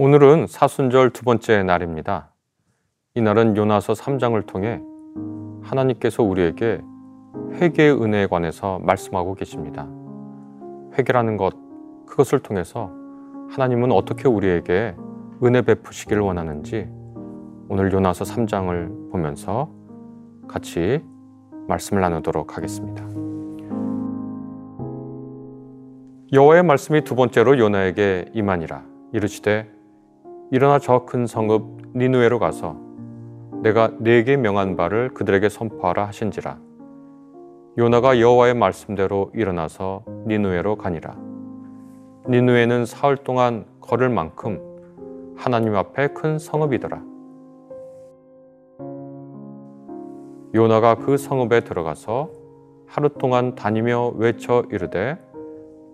오늘은 사순절 두 번째 날입니다. 이날은 요나서 3장을 통해 하나님께서 우리에게 회개의 은혜에 관해서 말씀하고 계십니다. 회개라는 것, 그것을 통해서 하나님은 어떻게 우리에게 은혜 베푸시기를 원하는지 오늘 요나서 3장을 보면서 같이 말씀을 나누도록 하겠습니다. 여호와의 말씀이 두 번째로 요나에게 임하니라 이르시되 일어나 저 큰 성읍 니누에로 가서 내가 네게 명한 바를 그들에게 선포하라 하신지라. 요나가 여호와의 말씀대로 일어나서 니누에로 가니라. 니누에는 사흘 동안 걸을 만큼 하나님 앞에 큰 성읍이더라. 요나가 그 성읍에 들어가서 하루 동안 다니며 외쳐 이르되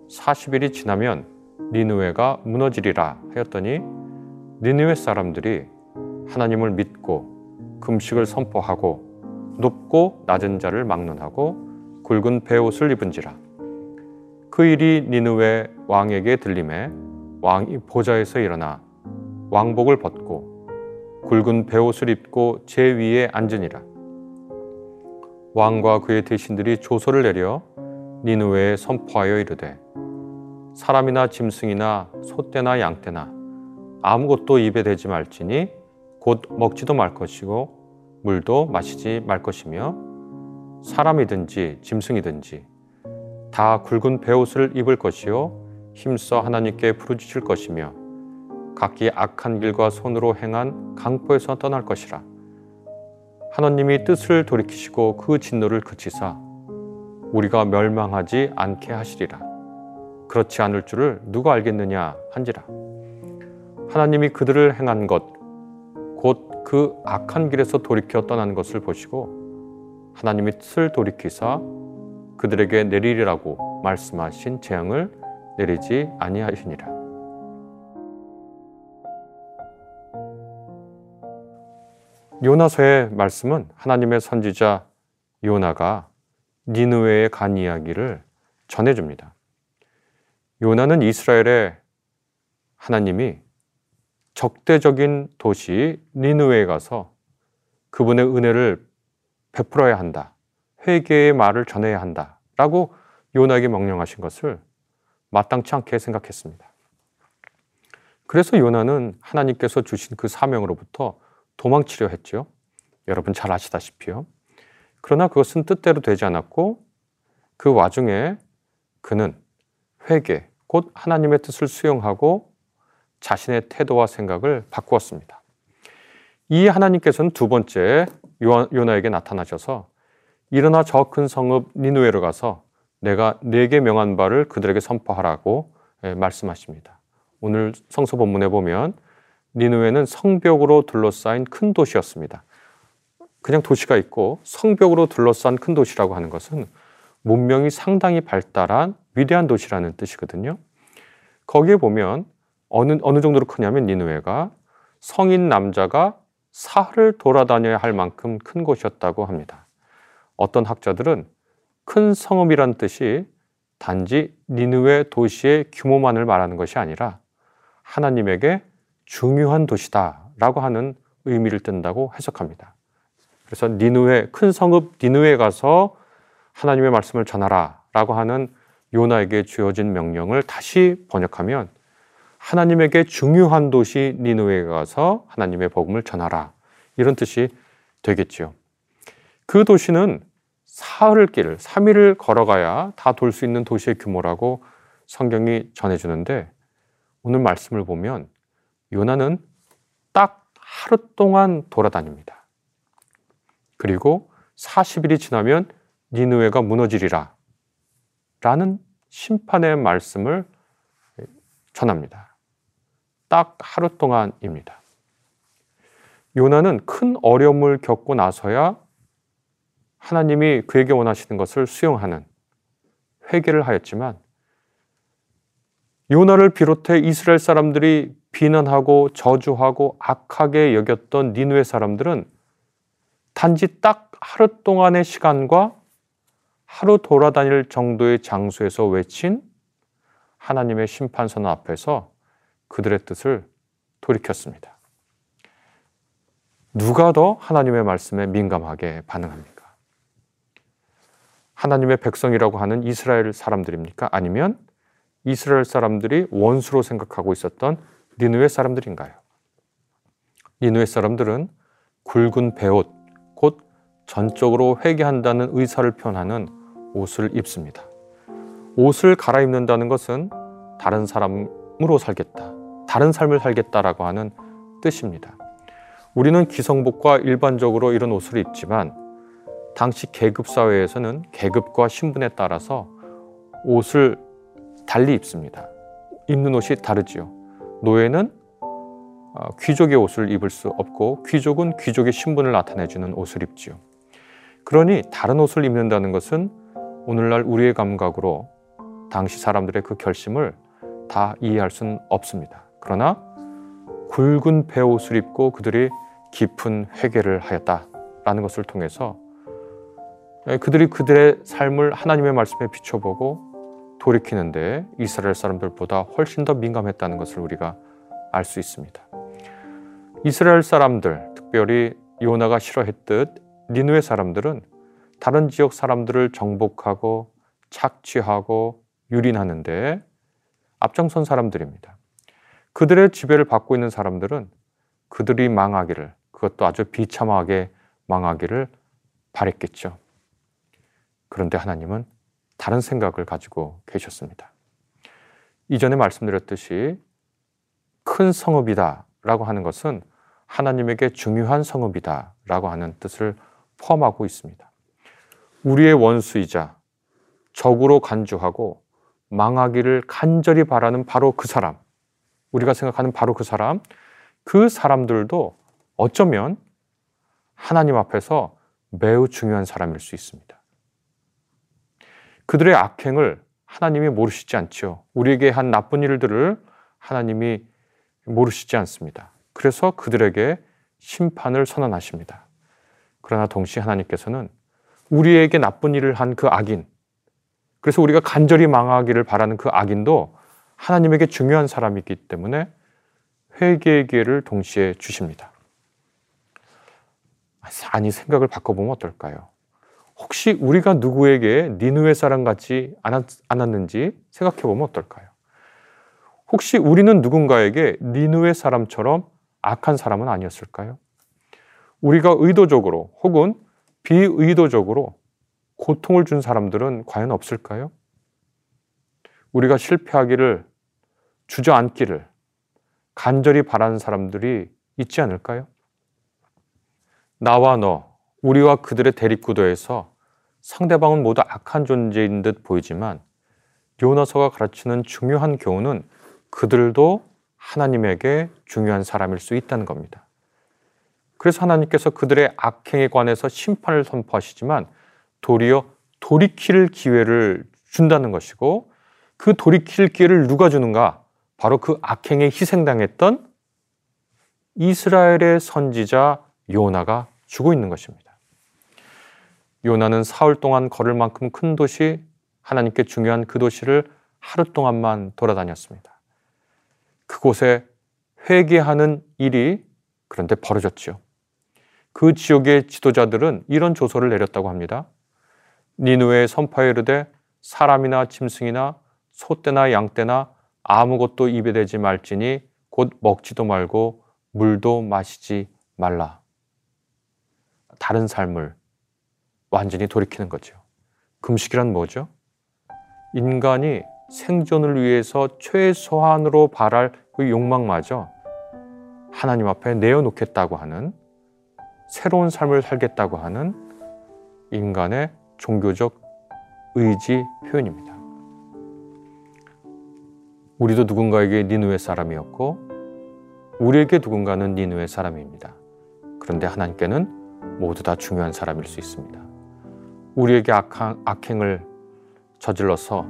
40일이 지나면 니누에가 무너지리라 하였더니 니누에 사람들이 하나님을 믿고 금식을 선포하고 높고 낮은 자를 막론하고 굵은 베옷을 입은지라. 그 일이 니누에 왕에게 들림에 왕이 보좌에서 일어나 왕복을 벗고 굵은 베옷을 입고 제 위에 앉으니라. 왕과 그의 대신들이 조서를 내려 니누에에 선포하여 이르되 사람이나 짐승이나 소떼나 양떼나 아무것도 입에 대지 말지니 곧 먹지도 말 것이고 물도 마시지 말 것이며 사람이든지 짐승이든지 다 굵은 베옷을 입을 것이요 힘써 하나님께 부르짖을 것이며 각기 악한 길과 손으로 행한 강포에서 떠날 것이라. 하나님이 뜻을 돌이키시고 그 진노를 그치사 우리가 멸망하지 않게 하시리라. 그렇지 않을 줄을 누가 알겠느냐 한지라 하나님이 그들을 행한 것 곧 그 악한 길에서 돌이켜 떠난 것을 보시고 하나님이 뜻을 돌이키사 그들에게 내리리라고 말씀하신 재앙을 내리지 아니하시니라. 요나서의 말씀은 하나님의 선지자 요나가 니느웨에 간 이야기를 전해줍니다. 요나는 이스라엘의 하나님이 적대적인 도시 니느웨에 가서 그분의 은혜를 베풀어야 한다. 회개의 말을 전해야 한다. 라고 요나에게 명령하신 것을 마땅치 않게 생각했습니다. 그래서 요나는 하나님께서 주신 그 사명으로부터 도망치려 했죠. 여러분 잘 아시다시피요. 그러나 그것은 뜻대로 되지 않았고 그 와중에 그는 회개, 곧 하나님의 뜻을 수용하고 자신의 태도와 생각을 바꾸었습니다. 이 하나님께서는 두 번째 요나에게 나타나셔서 일어나 저 큰 성읍 니누에로 가서 내가 네게 명한 바를 그들에게 선포하라고 예, 말씀하십니다. 오늘 성서 본문에 보면 니누에는 성벽으로 둘러싸인 큰 도시였습니다. 그냥 도시가 있고 성벽으로 둘러싼 큰 도시라고 하는 것은 문명이 상당히 발달한 위대한 도시라는 뜻이거든요. 거기에 보면 어느, 어느 정도로 크냐면 니누에가 성인 남자가 사흘을 돌아다녀야 할 만큼 큰 곳이었다고 합니다. 어떤 학자들은 큰 성읍이란 뜻이 단지 니누에 도시의 규모만을 말하는 것이 아니라 하나님에게 중요한 도시다라고 하는 의미를 뜬다고 해석합니다. 그래서 니누에 큰 성읍 니누에 가서 하나님의 말씀을 전하라라고 하는 요나에게 주어진 명령을 다시 번역하면 하나님에게 중요한 도시 니누에 가서 하나님의 복음을 전하라. 이런 뜻이 되겠지요. 그 도시는 사흘 길, 3일을 걸어가야 다 돌 수 있는 도시의 규모라고 성경이 전해주는데 오늘 말씀을 보면 요나는 딱 하루 동안 돌아다닙니다. 그리고 40일이 지나면 니누에가 무너지리라 라는 심판의 말씀을 전합니다. 딱 하루 동안입니다. 요나는 큰 어려움을 겪고 나서야 하나님이 그에게 원하시는 것을 수용하는 회개를 하였지만 요나를 비롯해 이스라엘 사람들이 비난하고 저주하고 악하게 여겼던 니누의 사람들은 단지 딱 하루 동안의 시간과 하루 돌아다닐 정도의 장소에서 외친 하나님의 심판선 앞에서 그들의 뜻을 돌이켰습니다. 누가 더 하나님의 말씀에 민감하게 반응합니까? 하나님의 백성이라고 하는 이스라엘 사람들입니까? 아니면 이스라엘 사람들이 원수로 생각하고 있었던 니누의 사람들인가요? 니누의 사람들은 굵은 배옷, 곧 전적으로 회개한다는 의사를 표현하는 옷을 입습니다. 옷을 갈아입는다는 것은 다른 사람으로 살겠다, 다른 삶을 살겠다라고 하는 뜻입니다. 우리는 기성복과 일반적으로 이런 옷을 입지만 당시 계급 사회에서는 계급과 신분에 따라서 옷을 달리 입습니다. 입는 옷이 다르지요. 노예는 어, 귀족의 옷을 입을 수 없고 귀족은 귀족의 신분을 나타내주는 옷을 입지요. 그러니 다른 옷을 입는다는 것은 오늘날 우리의 감각으로 당시 사람들의 그 결심을 다 이해할 수는 없습니다. 그러나 굵은 배옷을 입고 그들이 깊은 회개를 하였다라는 것을 통해서 예, 그들이 그들의 삶을 하나님의 말씀에 비춰보고 돌이키는데 이스라엘 사람들보다 훨씬 더 민감했다는 것을 우리가 알 수 있습니다. 이스라엘 사람들, 특별히 요나가 싫어했듯 니누의 사람들은 다른 지역 사람들을 정복하고 착취하고 유린하는데 앞장선 사람들입니다. 그들의 지배를 받고 있는 사람들은 그들이 망하기를, 그것도 아주 비참하게 망하기를 바랬겠죠. 그런데 하나님은 다른 생각을 가지고 계셨습니다. 이전에 말씀드렸듯이 큰 성읍이다 라고 하는 것은 하나님에게 중요한 성읍이다 라고 하는 뜻을 포함하고 있습니다. 우리의 원수이자 적으로 간주하고 망하기를 간절히 바라는 바로 그 사람, 우리가 생각하는 바로 그 사람, 그 사람들도 어쩌면 하나님 앞에서 매우 중요한 사람일 수 있습니다. 그들의 악행을 하나님이 모르시지 않죠. 우리에게 한 나쁜 일들을 하나님이 모르시지 않습니다. 그래서 그들에게 심판을 선언하십니다. 그러나 동시에 하나님께서는 우리에게 나쁜 일을 한 그 악인, 그래서 우리가 간절히 망하기를 바라는 그 악인도 하나님에게 중요한 사람이기 때문에 회개의 기회를 동시에 주십니다. 아니 생각을 바꿔보면 어떨까요? 혹시 우리가 누구에게 니누의 사람 같지 않았는지 생각해 보면 어떨까요? 혹시 우리는 누군가에게 니누의 사람처럼 악한 사람은 아니었을까요? 우리가 의도적으로 혹은 비의도적으로 고통을 준 사람들은 과연 없을까요? 우리가 실패하기를 주저앉기를 간절히 바라는 사람들이 있지 않을까요? 나와 너, 우리와 그들의 대립구도에서 상대방은 모두 악한 존재인 듯 보이지만 요나서가 가르치는 중요한 교훈은 그들도 하나님에게 중요한 사람일 수 있다는 겁니다. 그래서 하나님께서 그들의 악행에 관해서 심판을 선포하시지만 도리어 돌이킬 기회를 준다는 것이고 그 돌이킬 기회를 누가 주는가? 바로 그 악행에 희생당했던 이스라엘의 선지자 요나가 주고 있는 것입니다. 요나는 사흘 동안 걸을 만큼 큰 도시, 하나님께 중요한 그 도시를 하루 동안만 돌아다녔습니다. 그곳에 회개하는 일이 그런데 벌어졌지요. 그 지역의 지도자들은 이런 조서를 내렸다고 합니다. 니누에 선파에 이르되 사람이나 짐승이나 소떼나 양떼나 아무것도 입에 대지 말지니 곧 먹지도 말고 물도 마시지 말라. 다른 삶을 완전히 돌이키는 거죠. 금식이란 뭐죠? 인간이 생존을 위해서 최소한으로 바랄 그 욕망마저 하나님 앞에 내어놓겠다고 하는 새로운 삶을 살겠다고 하는 인간의 종교적 의지 표현입니다. 우리도 누군가에게 니누의 사람이었고 우리에게 누군가는 니누의 사람입니다. 그런데 하나님께는 모두 다 중요한 사람일 수 있습니다. 우리에게 악한, 악행을 저질러서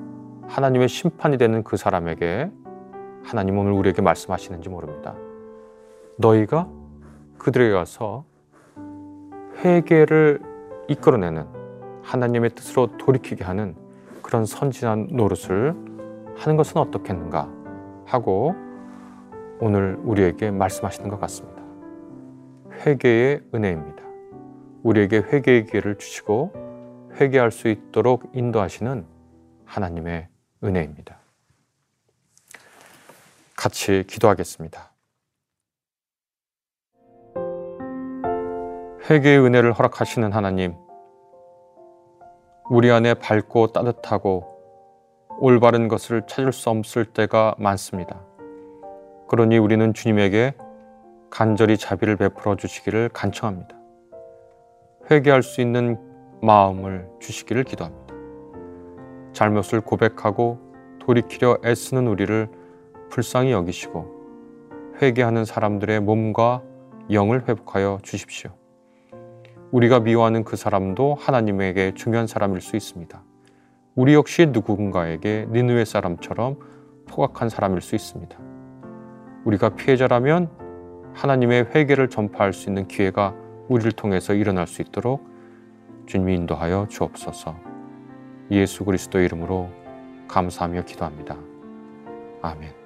하나님의 심판이 되는 그 사람에게 하나님 오늘 우리에게 말씀하시는지 모릅니다. 너희가 그들에게 가서 회개를 이끌어내는 하나님의 뜻으로 돌이키게 하는 그런 선진한 노릇을 하는 것은 어떻겠는가 하고 오늘 우리에게 말씀하시는 것 같습니다. 회개의 은혜입니다. 우리에게 회개의 기회를 주시고 회개할 수 있도록 인도하시는 하나님의 은혜입니다. 같이 기도하겠습니다. 회개의 은혜를 허락하시는 하나님, 우리 안에 밝고 따뜻하고 올바른 것을 찾을 수 없을 때가 많습니다. 그러니 우리는 주님에게 간절히 자비를 베풀어 주시기를 간청합니다. 회개할 수 있는 마음을 주시기를 기도합니다. 잘못을 고백하고 돌이키려 애쓰는 우리를 불쌍히 여기시고 회개하는 사람들의 몸과 영을 회복하여 주십시오. 우리가 미워하는 그 사람도 하나님에게 중요한 사람일 수 있습니다. 우리 역시 누군가에게 니느웨 사람처럼 포악한 사람일 수 있습니다. 우리가 피해자라면 하나님의 회개를 전파할 수 있는 기회가 우리를 통해서 일어날 수 있도록 주님이 인도하여 주옵소서. 예수 그리스도 이름으로 감사하며 기도합니다. 아멘.